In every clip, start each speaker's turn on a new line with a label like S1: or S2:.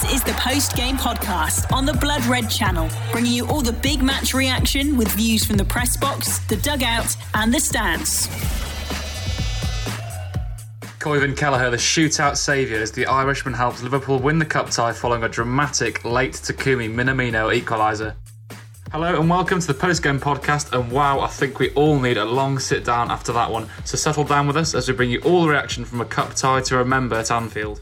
S1: This is the post game podcast on the Blood Red channel, bringing you all the big match reaction with views from the press box, the dugout, and the stands.
S2: Caoimhín Kelleher, the shootout saviour, as the Irishman helps Liverpool win the cup tie following a dramatic late Takumi Minamino equaliser. Hello and welcome to the post-game podcast. And wow, I think we all need a long sit down after that one. So settle down with us as we bring you all the reaction from a cup tie to remember at Anfield.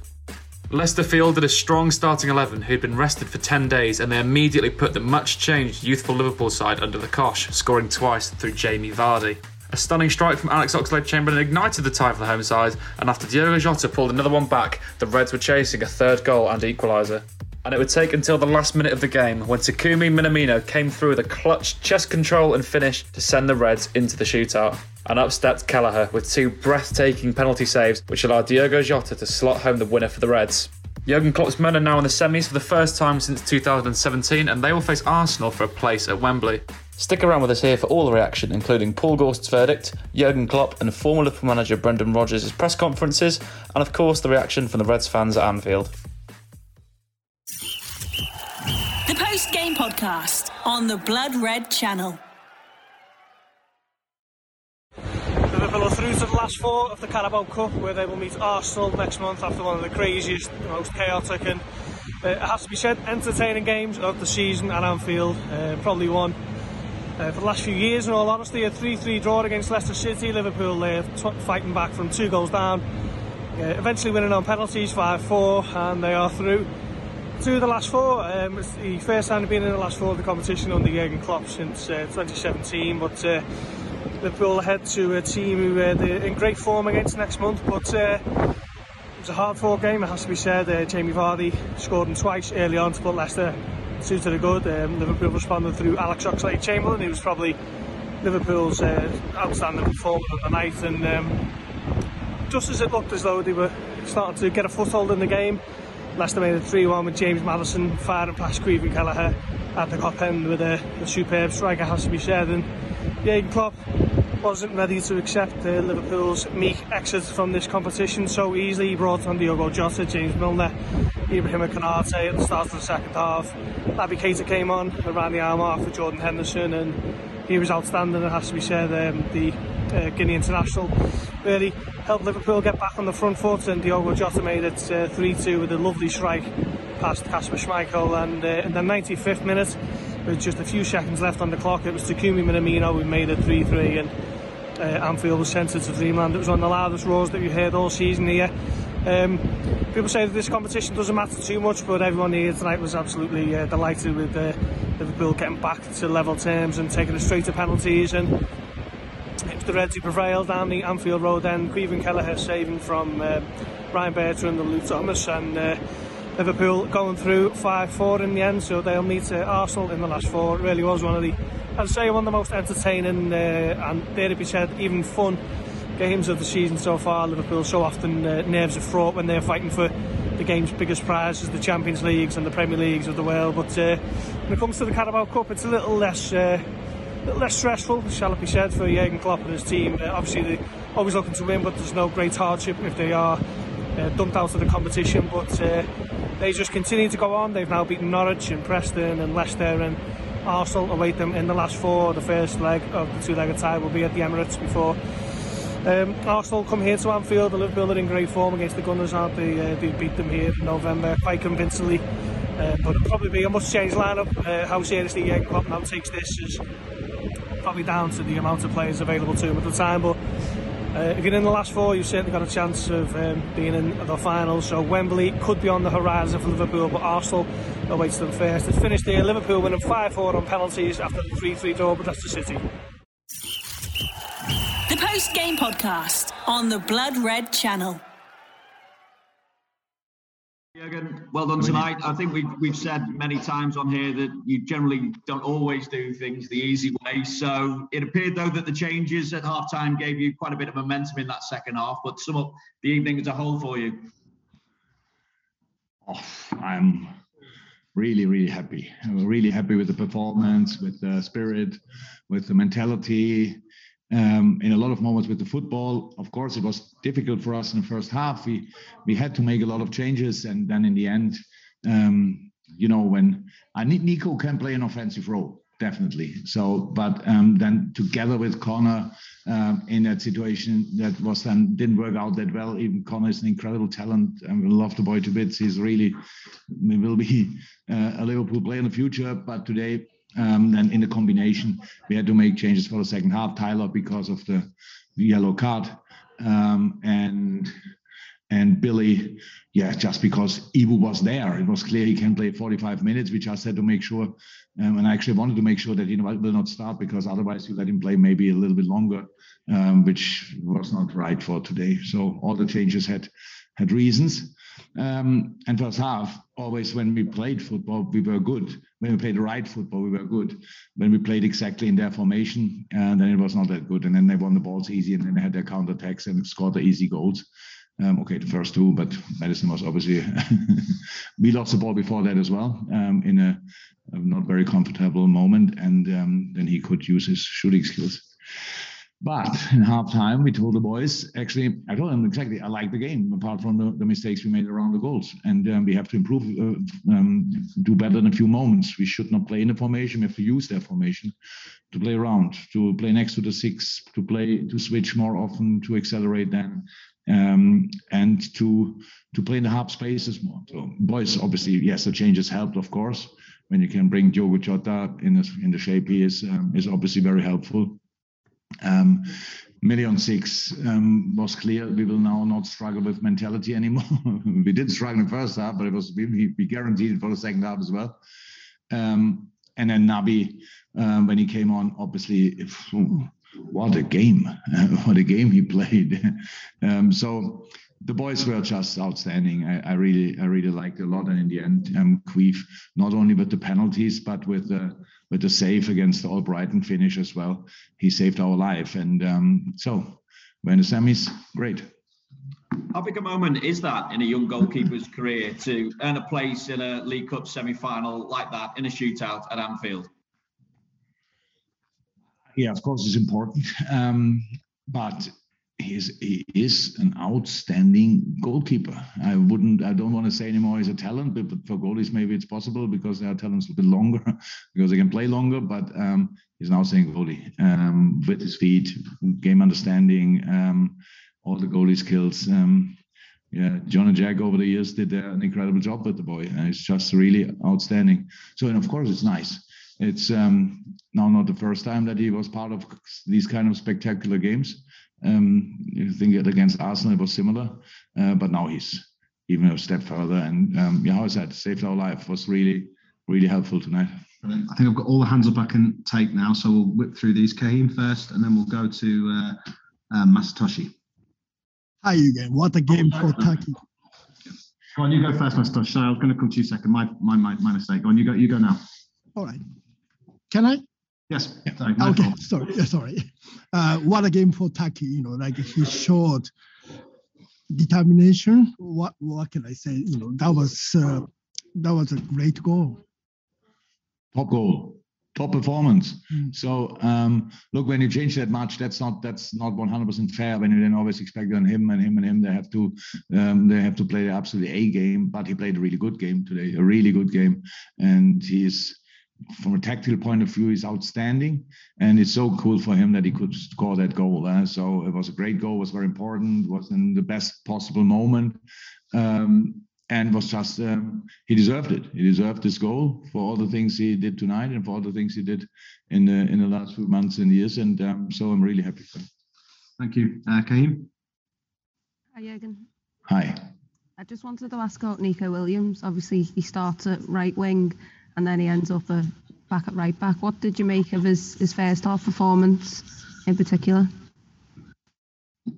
S2: Leicester fielded a strong starting 11 who'd been rested for 10 days and they immediately put the much changed youthful Liverpool side under the cosh, scoring twice through Jamie Vardy. A stunning strike from Alex Oxlade-Chamberlain ignited the tie for the home side, and after Diogo Jota pulled another one back, the Reds were chasing a third goal and equaliser. And it would take until the last minute of the game when Takumi Minamino came through with a clutch chest control and finish to send the Reds into the shootout. And up stepped Kelleher with two breathtaking penalty saves, which allowed Diogo Jota to slot home the winner for the Reds. Jurgen Klopp's men are now in the semis for the first time since 2017, and they will face Arsenal for a place at Wembley. Stick around with us here for all the reaction, including Paul Gorst's verdict, Jurgen Klopp and former Liverpool manager Brendan Rodgers' press conferences, and of course the reaction from the Reds fans at Anfield.
S1: Game podcast on the Blood Red channel.
S3: Liverpool are through to the last four of the Carabao Cup, where they will meet Arsenal next month after one of the craziest, most chaotic, and uh, it has to be said, entertaining games of the season at Anfield. Uh, probably one uh, for the last few years, in all honesty. A 3 3 draw against Leicester City. Liverpool uh, t- fighting back from two goals down, uh, eventually winning on penalties 5 4, and they are through to the last four. Um, it's the first time they've been in the last four of the competition under Jurgen Klopp since uh, 2017, but uh, Liverpool head to a team who uh, they're in great form against next month. But uh, it was a hard fought game, it has to be said. Uh, Jamie Vardy scored them twice early on to put Leicester two to the good. Um, Liverpool responded through Alex Oxlade Chamberlain, who was probably Liverpool's uh, outstanding performer of the night. And um, just as it looked as though they were starting to get a foothold in the game, Leicester made it 3 1 with James Maddison firing past Caoimhín Kelleher at the top end with a, a superb striker, has to be said. And Jurgen Klopp wasn't ready to accept uh, Liverpool's meek exit from this competition so easily. He brought on Diogo Jota, James Milner, Ibrahim Konate at the start of the second half. Naby Keita came on around the arm off for Jordan Henderson and he was outstanding, it has to be said. Um, the uh, Guinea international really helped Liverpool get back on the front foot and Diogo Jota made it 3-2 uh, with a lovely strike past Kasper Schmeichel and uh, in the 95th minute with just a few seconds left on the clock it was Takumi Minamino who made it 3-3 and uh, Anfield was sent to dreamland. It was one of the loudest roars that we heard all season here. Um, people say that this competition doesn't matter too much, but everyone here tonight was absolutely uh, delighted with uh, Liverpool getting back to level terms and taking it straight to penalties. And the Reds who prevailed down the Anfield Road then. Caoimhín Kelleher saving from uh, Ryan Bertrand and Luke Thomas. And uh, Liverpool going through 5-4 in the end, so they'll meet uh, Arsenal in the last four. It really was one of the, I'd say, one of the most entertaining uh, and, dare to be said, even fun games of the season so far. Liverpool so often uh, nerves are fraught when they're fighting for the game's biggest prizes, the Champions Leagues and the Premier Leagues of the world. But uh, when it comes to the Carabao Cup, it's a little less. Uh, little less stressful, shall it be said, for Jurgen Klopp and his team. Uh, obviously, they're always looking to win, but there's no great hardship if they are uh, dumped out of the competition. But uh, they just continue to go on. They've now beaten Norwich and Preston and Leicester and Arsenal await them in the last four. The first leg of the two-legged tie will be at the Emirates before um, Arsenal come here to Anfield. The Liverpool are in great form against the Gunners, aren't they? Uh, they beat them here in November quite convincingly. Uh, but it'll probably be a much changed lineup. Uh, how seriously Jurgen Klopp now takes this is probably down to the amount of players available to him at the time. But uh, if you're in the last four, you've certainly got a chance of um, being in the final. So Wembley could be on the horizon for Liverpool, but Arsenal awaits them first. It's finished here. Liverpool winning 5-4 on penalties after the 3-3 draw with Leicester City.
S1: The post game podcast on the Blood Red channel.
S4: Jurgen, well done tonight. I think we've, we've said many times on here that you generally don't always do things the easy way. So it appeared, though, that the changes at half time gave you quite a bit of momentum in that second half. But sum up the evening as a whole for you.
S5: Oh, I'm really, really happy. I'm really happy with the performance, with the spirit, with the mentality um, in a lot of moments with the football. Of course, it was difficult for us in the first half. We we had to make a lot of changes, and then in the end, um, you know, when I need Neco can play an offensive role definitely. So, but um, then together with Conor um, in that situation that was then didn't work out that well. Even Conor is an incredible talent. I love the boy to bits. He's really will be uh, a Liverpool player in the future. But today, um, then in the combination, we had to make changes for the second half. Tyler because of the yellow card, um, and and Billy, yeah, just because Ibu was there, it was clear he can play 45 minutes. We just had to make sure, um, and I actually wanted to make sure that he will not start because otherwise you let him play maybe a little bit longer, um, which was not right for today. So all the changes had had reasons. Um, and first half, always when we played football, we were good. When we played the right football, we were good. When we played exactly in their formation, uh, then it was not that good. And then they won the balls easy, and then they had their counter attacks and scored the easy goals. Um, okay, the first two, but Maddison was obviously we lost the ball before that as well um, in a, a, not very comfortable moment, and um, then he could use his shooting skills. But in halftime, we told the boys, actually, I told them exactly, I like the game, apart from the, the mistakes we made around the goals. And um, we have to improve, uh, um, do better in a few moments. We should not play in the formation. We have to use their formation to play around, to play next to the six, to play, to switch more often, to accelerate then, um, and to to play in the half spaces more. So boys, obviously, yes, the changes helped, of course. When you can bring Diogo Jota in the, in the shape he is, um, is obviously very helpful. Um, million six um, was clear. We will now not struggle with mentality anymore. we did struggle in the first half, but it was we, we guaranteed for the second half as well. Um, and then Naby, um, when he came on, obviously, if, what a game! what a game he played. Um, so the boys were just outstanding. I, I, really, I really liked a lot. And in the end, um, Queef, not only with the penalties, but with the with the save against the Albrighton finish as well, he saved our life. And um, so we're in the semis. Great.
S4: How big a moment is that in a young goalkeeper's career to earn a place in a League Cup semi-final like that in a shootout at Anfield?
S5: Yeah, of course, it's important. Um, but he's, he is an outstanding goalkeeper. I wouldn't, I don't want to say anymore he's a talent, but, for goalies maybe it's possible because their talents a bit longer because they can play longer. But um, he's an outstanding goalie um, with his feet, game understanding, um, all the goalie skills. Um, yeah, John and Jack over the years did uh, an incredible job with the boy. And it's just really outstanding. So, and of course, it's nice. It's um, now not the first time that he was part of these kind of spectacular games. Um, you think it against Arsenal it was similar, uh, but now he's even a step further. And um, yeah, how is that? Saved our life was really, really helpful tonight.
S6: I think I've got all the hands up I can take now, so we'll whip through these. Kahim first, and then we'll go to uh, uh, Masatoshi.
S7: Hi you again. What a game for Taki.
S6: Go on, you go first, Masatoshi. Sorry, I was going to come to you second. My, my, my, my mistake. Go on, you go. You go now.
S7: All right. Can I?
S6: Yes.
S7: Sorry, okay. Sorry. Sorry. Uh, what a game for Taki. You know, like he showed determination. What what can I say? You know, that was uh, that was a great goal.
S5: Top goal, top performance. Mm. So um, look, when you change that much, that's not that's not 100% fair. When you then always expect on him and him and him, they have to um, they have to play the absolutely a game. But he played a really good game today, a really good game, and he's from a tactical point of view, is outstanding, and it's so cool for him that he could score that goal. Uh, so it was a great goal, was very important, was in the best possible moment, um, and was just um, he deserved it. He deserved this goal for all the things he did tonight and for all the things he did in the in the last few months and years. And um, so I'm really happy for him.
S6: Thank you, uh, Kahim.
S8: Hi, Jurgen.
S5: Hi.
S8: I just wanted to ask about Neco Williams. Obviously, he starts at right wing and then he ends up a back at right back. What did you make of his, his first half performance in particular?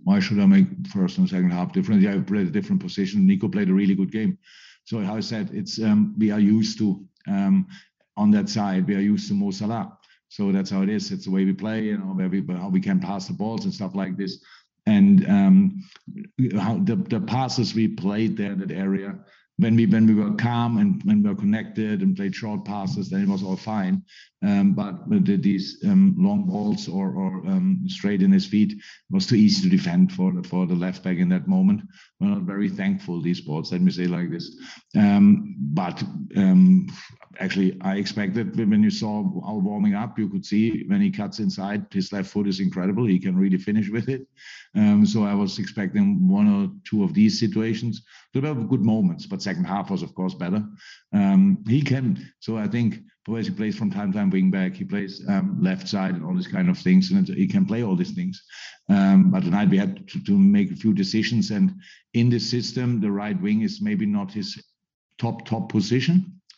S5: Why should I make first and second half different? Yeah, I played a different position. Neco played a really good game. So how I said, it's um, we are used to um, on that side. We are used to Mo Salah. So that's how it is. It's the way we play, you know, where we, how we can pass the balls and stuff like this. And um, how the, the passes we played there in that area when we when we were calm and when we were connected and played short passes, then it was all fine. Um, but the, these um, long balls or, or um, straight in his feet was too easy to defend for the, for the left back in that moment. We're not very thankful these balls. Let me say like this. Um, but um, actually, I expected when you saw our warming up, you could see when he cuts inside, his left foot is incredible. He can really finish with it. Um, so I was expecting one or two of these situations. So they were good moments, but second half was of course better. Um, he can. So I think Boaz he plays from time to time wing back. He plays um, left side and all these kind of things, and he can play all these things. Um, but tonight we had to, to, make a few decisions, and in the system, the right wing is maybe not his top top position,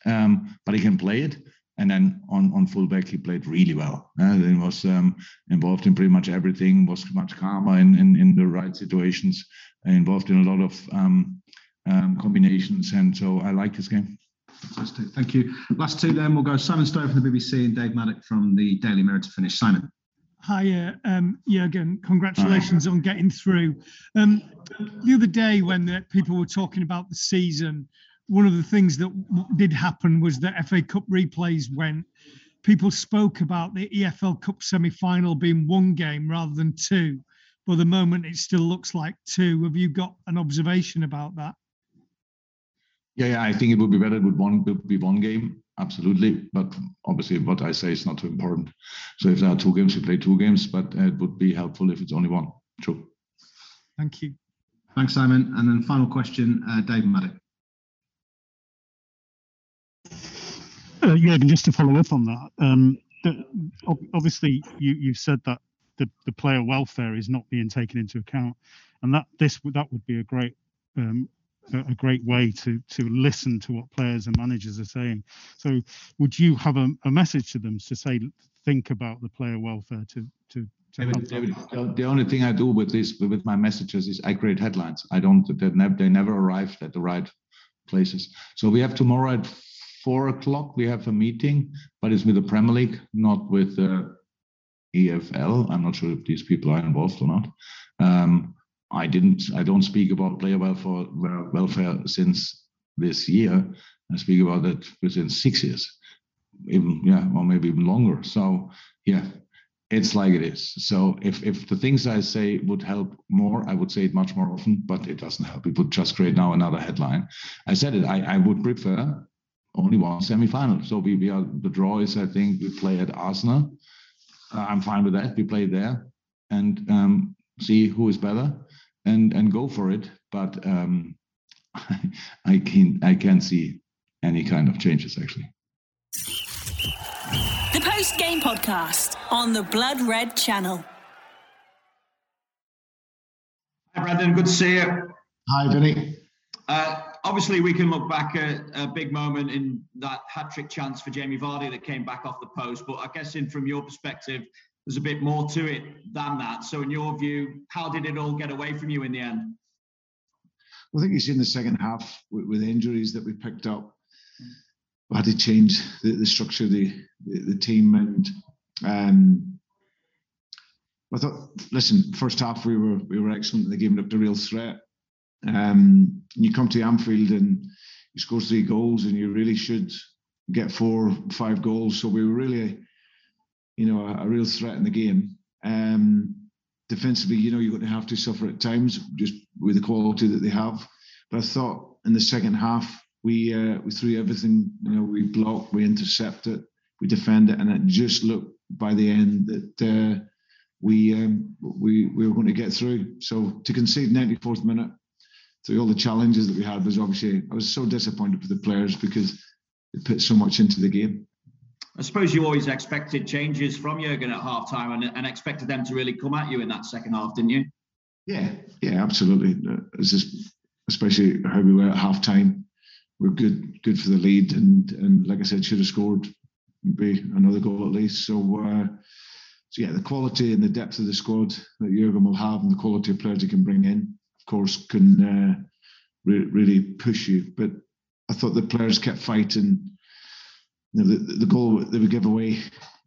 S5: um, but he can play it. And then on, on fullback, he played really well. Uh, he was um, involved in pretty much everything, was much calmer in, in, in the right situations, involved in a lot of um, um, combinations. And so I like this game.
S6: Fantastic. Thank you. Last two then, we'll go Simon Stone from the BBC and Dave Maddock from the Daily Mirror to finish. Simon.
S9: Hi, uh, um, Jurgen. Congratulations Hi. on getting through. Um, the other day, when the, people were talking about the season, one of the things that did happen was that FA Cup replays went. People spoke about the EFL Cup semi-final being one game rather than two. But the moment it still looks like two. Have you got an observation about that?
S5: Yeah, yeah, I think it would be better with one would be one game, absolutely. But obviously, what I say is not too important. So if there are two games, we play two games. But it would be helpful if it's only one. True.
S9: Thank you.
S6: Thanks, Simon. And then final question, uh, Dave Maddock.
S10: Uh, yeah, just to follow up on that, um, the, obviously you, you've said that the, the player welfare is not being taken into account, and that this that would be a great um, a great way to to listen to what players and managers are saying. So, would you have a, a message to them to say think about the player welfare to to
S5: David, David, the only thing I do with this with my messages is I create headlines. I don't they never they never arrived at the right places. So we have tomorrow at four o'clock we have a meeting, but it's with the Premier League, not with the EFL. I'm not sure if these people are involved or not. Um, I didn't. I don't speak about player welfare welfare since this year. I speak about it within six years, even yeah, or maybe even longer. So yeah, it's like it is. So if if the things I say would help more, I would say it much more often, but it doesn't help. It would just create now another headline. I said it. I, I would prefer only one semi-final. So we, we are the draw is I think we play at Arsenal. I'm fine with that. We play there and um, see who is better and and go for it. But um, I can I can't see any kind of changes actually.
S1: The post game podcast on the Blood Red channel.
S4: Hi, Brendan. Good to see you.
S5: Hi, Vinny.
S4: Uh, obviously, we can look back at a big moment in that hat trick chance for Jamie Vardy that came back off the post. But I guess, in from your perspective, there's a bit more to it than that. So, in your view, how did it all get away from you in the end?
S5: I think it's in the second half with, with injuries that we picked up. We had to change the, the structure of the, the, the team. And um, I thought, listen, first half we were we were excellent. They gave it up the real threat. Um, you come to Anfield and you score three goals, and you really should get four, five goals. So we were really you know, a, a real threat in the game. Um, defensively, you know, you're going to have to suffer at times just with the quality that they have. But I thought in the second half, we uh, we threw everything. You know, we blocked, we intercepted, we defended, and it just looked by the end that uh, we um, we we were going to get through. So to concede 94th minute through all the challenges that we had was obviously I was so disappointed for the players because they put so much into the game.
S4: I suppose you always expected changes from Jurgen at half time and, and expected them to really come at you in that second half, didn't you?
S5: Yeah, yeah, absolutely. Just, especially how we were at half time. We're good, good for the lead, and and like I said, should have scored be another goal at least. So, uh, so yeah, the quality and the depth of the squad that Jurgen will have, and the quality of players he can bring in, of course, can uh, re- really push you. But I thought the players kept fighting you know, the, the goal that we give away,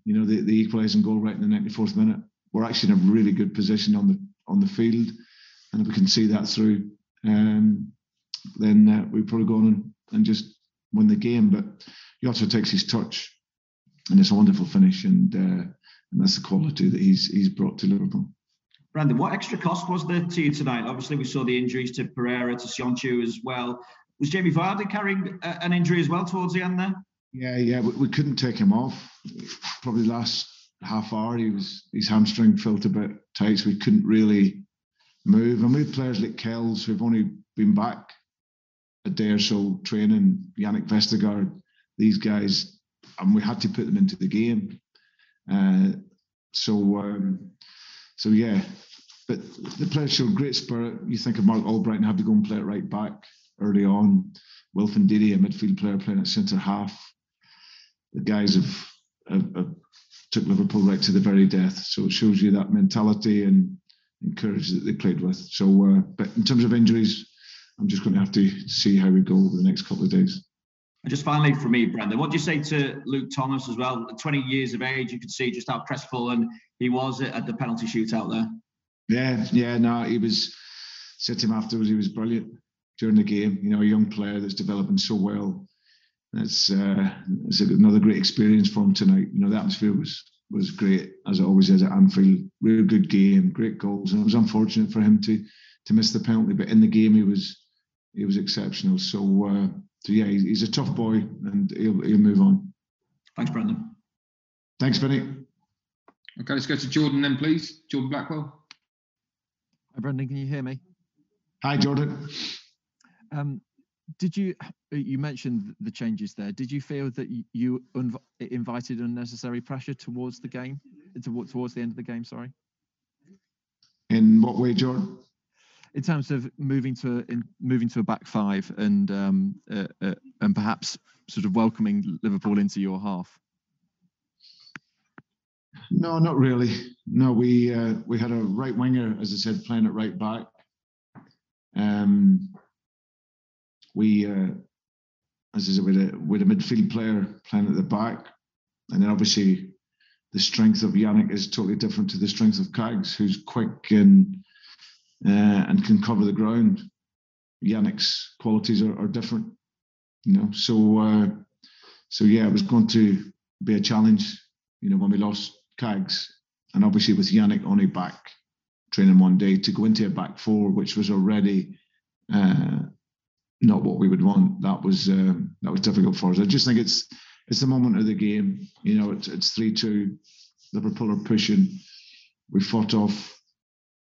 S5: you know, the, the equalising goal right in the 94th minute, we're actually in a really good position on the on the field, and if we can see that through, um,
S11: then uh, we'd probably go on and, and just win the game. But he also takes his touch, and it's a wonderful finish, and uh, and that's the quality that he's he's brought to Liverpool.
S4: Brendan, what extra cost was there to you tonight? Obviously, we saw the injuries to Pereira, to Söyüncü as well. Was Jamie Vardy carrying a, an injury as well towards the end there?
S11: Yeah, yeah, we, we couldn't take him off. Probably last half hour, he was his hamstring felt a bit tight, so we couldn't really move. And we have players like Kells who've only been back a day or so training, Yannick Vestergaard, these guys, and we had to put them into the game. Uh, so, um, so yeah, but the players showed great spirit. You think of Marc Albrighton had to go and play it right back early on. Wilfred Ndidi, a midfield player playing at centre half. The guys have, have, have, took Liverpool right to the very death. So it shows you that mentality and, and courage that they played with. So, uh, but in terms of injuries, I'm just going to have to see how we go over the next couple of days.
S4: And just finally for me, Brendan, what do you say to Luke Thomas as well? 20 years of age, you could see just how crestfallen he was at the penalty shootout there.
S11: Yeah, yeah, no, he was. Said to him afterwards, he was brilliant during the game. You know, a young player that's developing so well. It's, uh, it's another great experience for him tonight. You know, the atmosphere was was great as it always is at Anfield. Real good game, great goals, and it was unfortunate for him to to miss the penalty. But in the game, he was he was exceptional. So, uh, so yeah, he's, a tough boy, and he'll he'll move on.
S4: Thanks, Brendan.
S11: Thanks, Vinny.
S12: Okay, let's go to Jordan then, please. Jordan Blackwell.
S13: Hi, Brendan. Can you hear me?
S11: Hi, Jordan.
S13: Um, did you you mentioned the changes there? Did you feel that you invited unnecessary pressure towards the game, towards the end of the game? Sorry.
S11: In what way, Jordan?
S13: In terms of moving to in, moving to a back five and um, uh, uh, and perhaps sort of welcoming Liverpool into your half.
S11: No, not really. No, we uh, we had a right winger, as I said, playing at right back. Um, we, uh, as I said, with a with a midfield player playing at the back, and then obviously the strength of Yannick is totally different to the strength of Kags, who's quick and uh, and can cover the ground. Yannick's qualities are, are different, you know. So uh, so yeah, it was going to be a challenge, you know, when we lost Kags, and obviously with Yannick only back training one day to go into a back four, which was already uh, not what we would want. That was um, that was difficult for us. I just think it's it's the moment of the game. You know, it's it's three two. Liverpool are pushing. We fought off,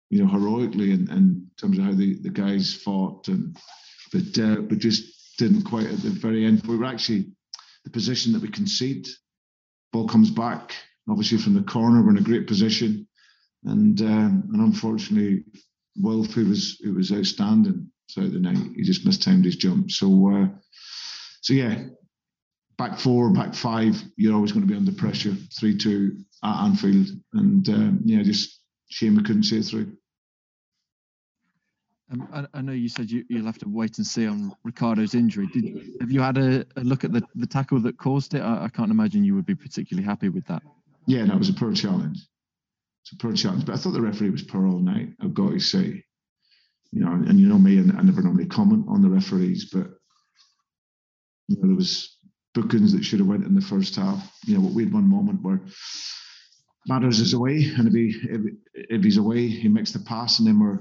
S11: you know, heroically in, in terms of how the, the guys fought, and but uh, just didn't quite at the very end. We were actually the position that we concede. Ball comes back, obviously from the corner. We're in a great position, and um, and unfortunately, Wilf, who was who was outstanding, throughout the night. He just mistimed his jump. So, uh, so yeah, back four, back five, you're always going to be under pressure. Three two at Anfield, and uh, yeah, just shame we couldn't see it through.
S13: Um, I, I, know you said you, will have to wait and see on Ricardo's injury. Did, have you had a, a, look at the, the tackle that caused it? I, I, can't imagine you would be particularly happy with that.
S11: Yeah, that was a poor challenge. It's a poor challenge, but I thought the referee was poor all night. I've got to say, you know, and you know me, and I never normally comment on the referees, but you know, there was bookings that should have went in the first half. You know, we had one moment where Madders is away, and if he if, if he's away, he makes the pass, and then we're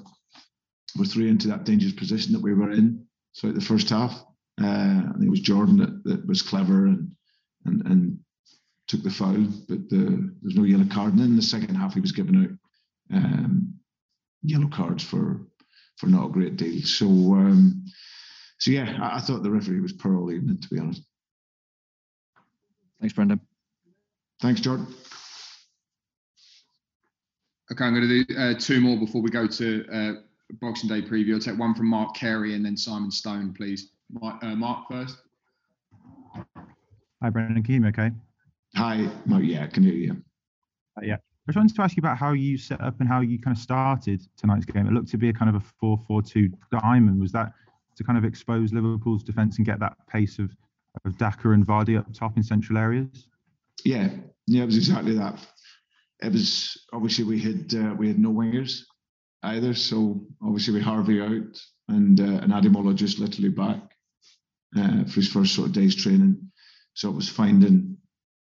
S11: we're through into that dangerous position that we were in throughout the first half. Uh, I think it was Jordan that, that was clever and and and took the foul, but the, there's no yellow card. And then in the second half, he was given out um, yellow cards for for not a great deal. So, um, so yeah, I, I, thought the referee was poor all evening, to be honest.
S13: Thanks, Brendan.
S11: Thanks, Jordan.
S12: Okay, I'm going to do uh, two more before we go to uh, Boxing Day preview. I'll take one from Mark Carey and then Simon Stone, please. Mark, uh, Mark first.
S14: Hi, Brendan. Can you hear me okay?
S11: Hi, Mark. Yeah, I can hear you.
S14: Uh, yeah. I just wanted to ask you about how you set up and how you kind of started tonight's game. It looked to be a kind of a 4 4 2 diamond. Was that to kind of expose Liverpool's defence and get that pace of, of Daka and Vardy up top in central areas?
S11: Yeah, yeah, it was exactly that. It was obviously we had uh, we had no wingers either. So obviously we Harvey out and uh, and Ademola just literally back uh, for his first sort of day's training. So it was finding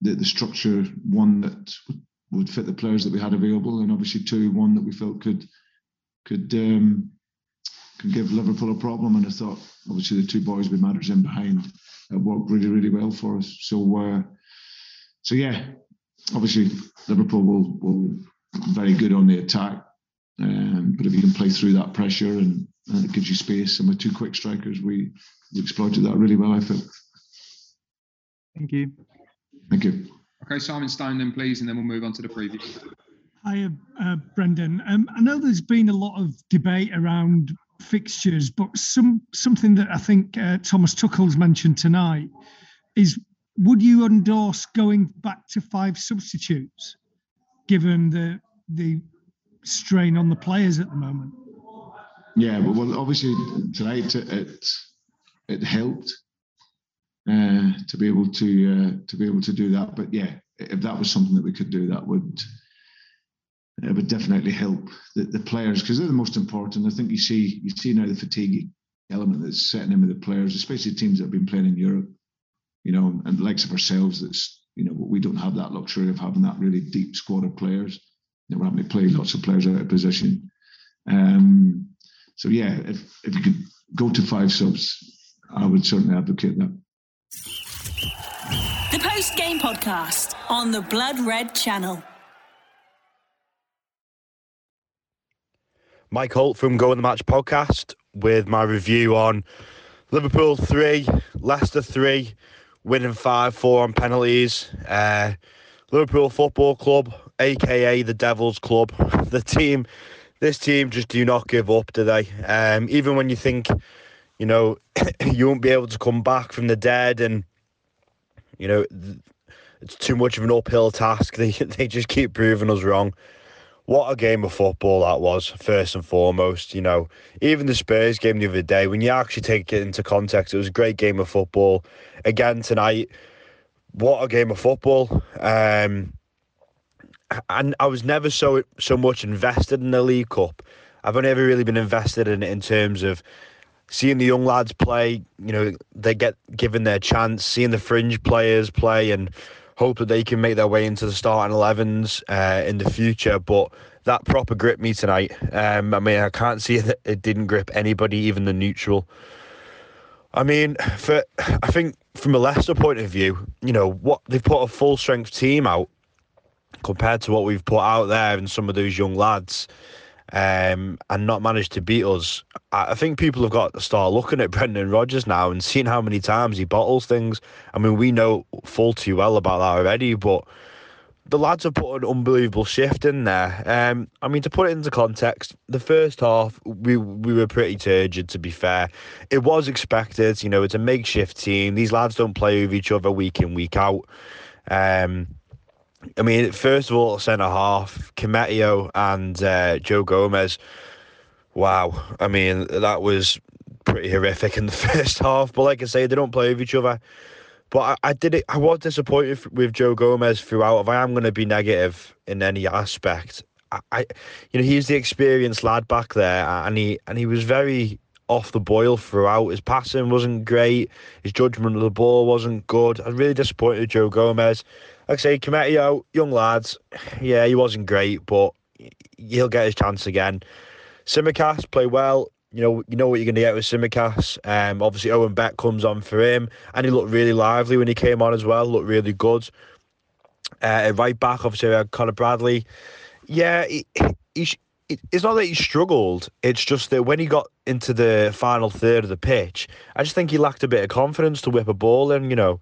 S11: the, the structure one that would fit the players that we had available, and obviously two one that we felt could could um, could give Liverpool a problem. And I thought obviously the two boys with Madders in behind uh, worked really really well for us. So uh, so yeah, obviously Liverpool will will very good on the attack. Um, but if you can play through that pressure and, and, it gives you space, and with two quick strikers, we, we exploited that really well. I felt.
S13: Thank you.
S11: Thank you.
S12: Okay, Simon Stone, then please, and then we'll move on to the preview.
S9: Hi, uh, Brendan. Um, I know there's been a lot of debate around fixtures, but some something that I think uh, Thomas Tuchel's mentioned tonight is: would you endorse going back to five substitutes, given the the strain on the players at the moment?
S11: Yeah, well, obviously tonight it it helped uh, to be able to uh, to be able to do that. But yeah, if that was something that we could do, that would it would definitely help the, the players because they're the most important. I think you see you see now the fatigue element that's setting in with the players, especially teams that have been playing in Europe. You know, and the likes of ourselves, that's you know we don't have that luxury of having that really deep squad of players. You we're having to play lots of players out of position. Um, so yeah, if if you could go to five subs, I would certainly advocate that.
S1: The post game podcast on the Blood Red channel.
S15: Mike Holt from Go on the Match podcast with my review on Liverpool 3, Leicester 3, winning 5 4 on penalties. Uh, Liverpool Football Club, aka the Devils Club, the team, this team just do not give up, do they? Um, even when you think, you know, you won't be able to come back from the dead and, you know, it's too much of an uphill task, they, they just keep proving us wrong what a game of football that was, first and foremost. You know, even the Spurs game the other day, when you actually take it into context, it was a great game of football. Again tonight, what a game of football. Um, and I was never so so much invested in the League Cup. I've only ever really been invested in it in terms of seeing the young lads play. You know, they get given their chance, seeing the fringe players play, and hope that they can make their way into the starting 11s uh, in the future. But that proper grip me tonight. Um, I mean, I can't see that it didn't grip anybody, even the neutral. I mean, for I think from a Leicester point of view, you know what they've put a full strength team out compared to what we've put out there and some of those young lads um, and not managed to beat us. I think people have got to start looking at Brendan Rodgers now and seeing how many times he bottles things. I mean, we know full too well about that already, but the lads have put an unbelievable shift in there. Um, I mean, to put it into context, the first half we we were pretty turgid. To be fair, it was expected. You know, it's a makeshift team. These lads don't play with each other week in week out. Um, I mean, first of all, centre half, Koumetio and uh, Joe Gomez. Wow. I mean, that was pretty horrific in the first half. But like I say, they don't play with each other. But I, I did it. I was disappointed with Joe Gomez throughout. If I am going to be negative in any aspect, I, I, you know, he's the experienced lad back there, and he and he was very off the boil throughout. His passing wasn't great. His judgment of the ball wasn't good. I was really disappointed with Joe Gomez like I say, Koumetio, young lads, yeah, he wasn't great, but he'll get his chance again. Tsimikas play well. You know, you know what you're going to get with Tsimikas. Um, obviously, Owen Beck comes on for him, and he looked really lively when he came on as well. Looked really good. Uh, right back, obviously, we had Conor Bradley. Yeah, he, he, it's not that he struggled. It's just that when he got into the final third of the pitch, I just think he lacked a bit of confidence to whip a ball in. You know,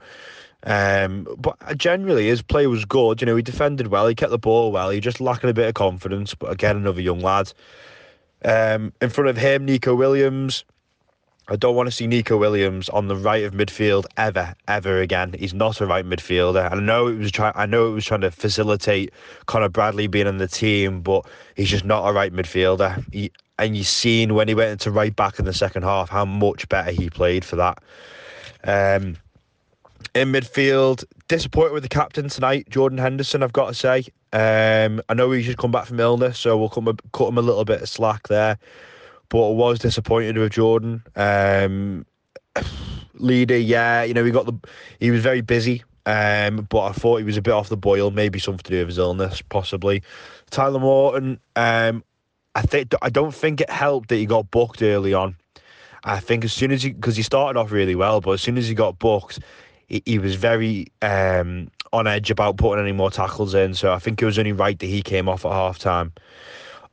S15: um, but generally, his play was good. You know, he defended well, he kept the ball well. He just lacking a bit of confidence. But again, another young lad. Um, in front of him, Neco Williams. I don't want to see Neco Williams on the right of midfield ever, ever again. He's not a right midfielder. I know it was trying. I know it was trying to facilitate Conor Bradley being in the team, but he's just not a right midfielder. He, and you've seen when he went into right back in the second half how much better he played for that. Um, in midfield, disappointed with the captain tonight, Jordan Henderson. I've got to say, Um, I know he's just come back from illness, so we'll him, cut him a little bit of slack there. But I was disappointed with Jordan. Um, leader, yeah, you know, he got the he was very busy. Um, but I thought he was a bit off the boil, maybe something to do with his illness, possibly. Tyler Morton, um, I think I don't think it helped that he got booked early on. I think as soon as he because he started off really well, but as soon as he got booked, he, he was very um, on edge about putting any more tackles in. So I think it was only right that he came off at half time.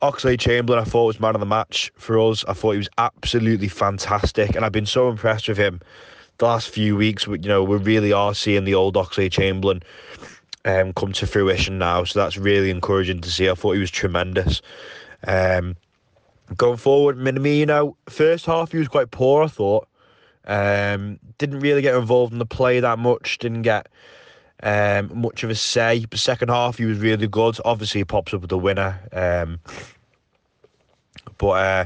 S15: Oxlade Chamberlain, I thought was man of the match for us. I thought he was absolutely fantastic, and I've been so impressed with him the last few weeks. You know, we really are seeing the old Oxlade Chamberlain um, come to fruition now, so that's really encouraging to see. I thought he was tremendous. Um, going forward, Minamino, first half he was quite poor. I thought um, didn't really get involved in the play that much. Didn't get um, much of a say. But second half, he was really good. Obviously, he pops up with the winner. Um, but uh,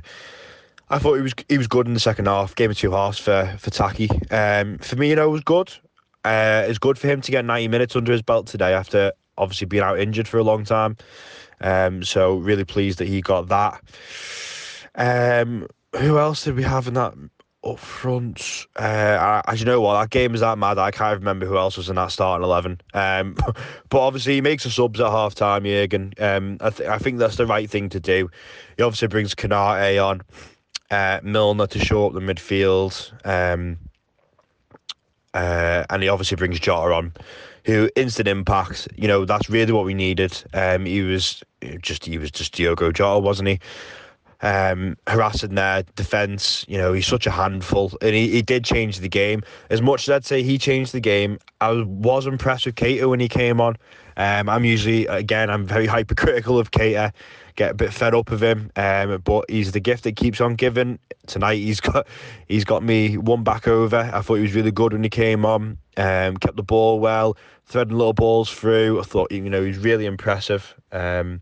S15: I thought he was he was good in the second half. Game of two halves for for Taki. Um, Firmino was good. Uh, it's good for him to get 90 minutes under his belt today after obviously being out injured for a long time. Um, so really pleased that he got that. Um, who else did we have in that up front. Uh, as you know what, that game is that mad. I can't remember who else was in that starting eleven. Um, but obviously he makes the subs at half time. Jurgen. Um, I, th- I think that's the right thing to do. He obviously brings Konate on, uh, Milner to show up the midfield, um, uh, and he obviously brings Jota on. Who instant impact? You know that's really what we needed. Um, he was just he was just Diogo Jota, wasn't he? Um, harassing their defence. You know, he's such a handful, and he, he did change the game. As much as I'd say he changed the game, I was impressed with Keita when he came on. Um, I'm usually, again, I'm very hypercritical of Keita, get a bit fed up of him, um, but he's the gift that keeps on giving. Tonight he's got he's got me one back over. I thought he was really good when he came on, um, kept the ball well, threading little balls through. I thought you know he's really impressive. Um,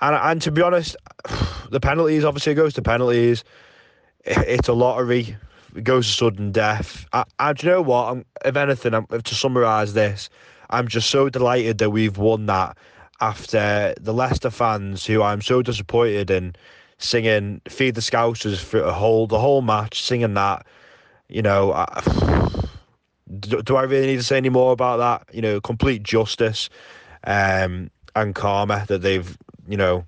S15: and and to be honest, the penalties obviously it goes to penalties. It's a lottery. It goes to sudden death. I, I do you know what? I'm, if anything, I'm, to summarise this, I'm just so delighted that we've won that after the Leicester fans, who I'm so disappointed in, singing "Feed the Scousers" for a whole the whole match, singing that. You know, I, do, do I really need to say any more about that? You know, complete justice um, and karma that they've you know,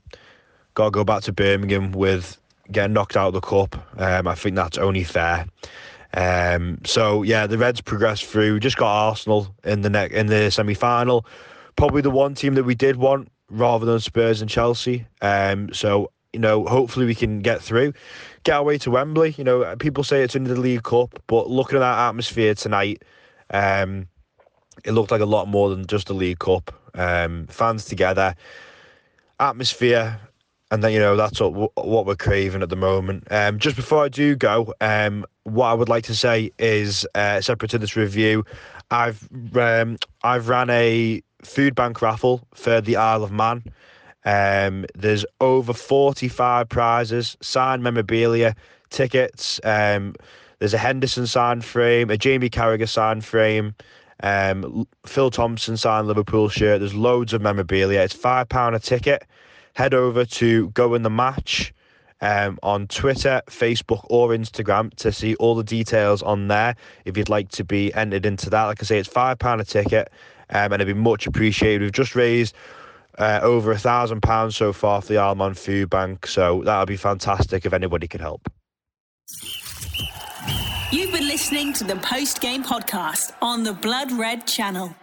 S15: got to go back to Birmingham with getting knocked out of the cup. Um, I think that's only fair. Um, so yeah, the Reds progressed through. Just got Arsenal in the neck in the semi final. Probably the one team that we did want rather than Spurs and Chelsea. Um, so you know, hopefully we can get through, get our way to Wembley. You know, people say it's in the League Cup, but looking at that atmosphere tonight, um, it looked like a lot more than just the League Cup. Um, fans together atmosphere, and then you know that's what what we're craving at the moment. Um, just before I do go, um, what I would like to say is uh, separate to this review, I've um, I've ran a food bank raffle for the Isle of Man. Um, there's over 45 prizes, signed memorabilia, tickets. Um, there's a Henderson signed frame, a Jamie Carragher signed frame, um, Phil Thompson signed Liverpool shirt. There's loads of memorabilia. It's five pound a ticket. Head over to Go in the Match um, on Twitter, Facebook, or Instagram to see all the details on there. If you'd like to be entered into that, like I say, it's five pound a ticket, um, and it'd be much appreciated. We've just raised. Uh, over a thousand pounds so far for the Alman Food Bank, so that would be fantastic if anybody could help.
S1: You've been listening to the post game podcast on the Blood Red channel.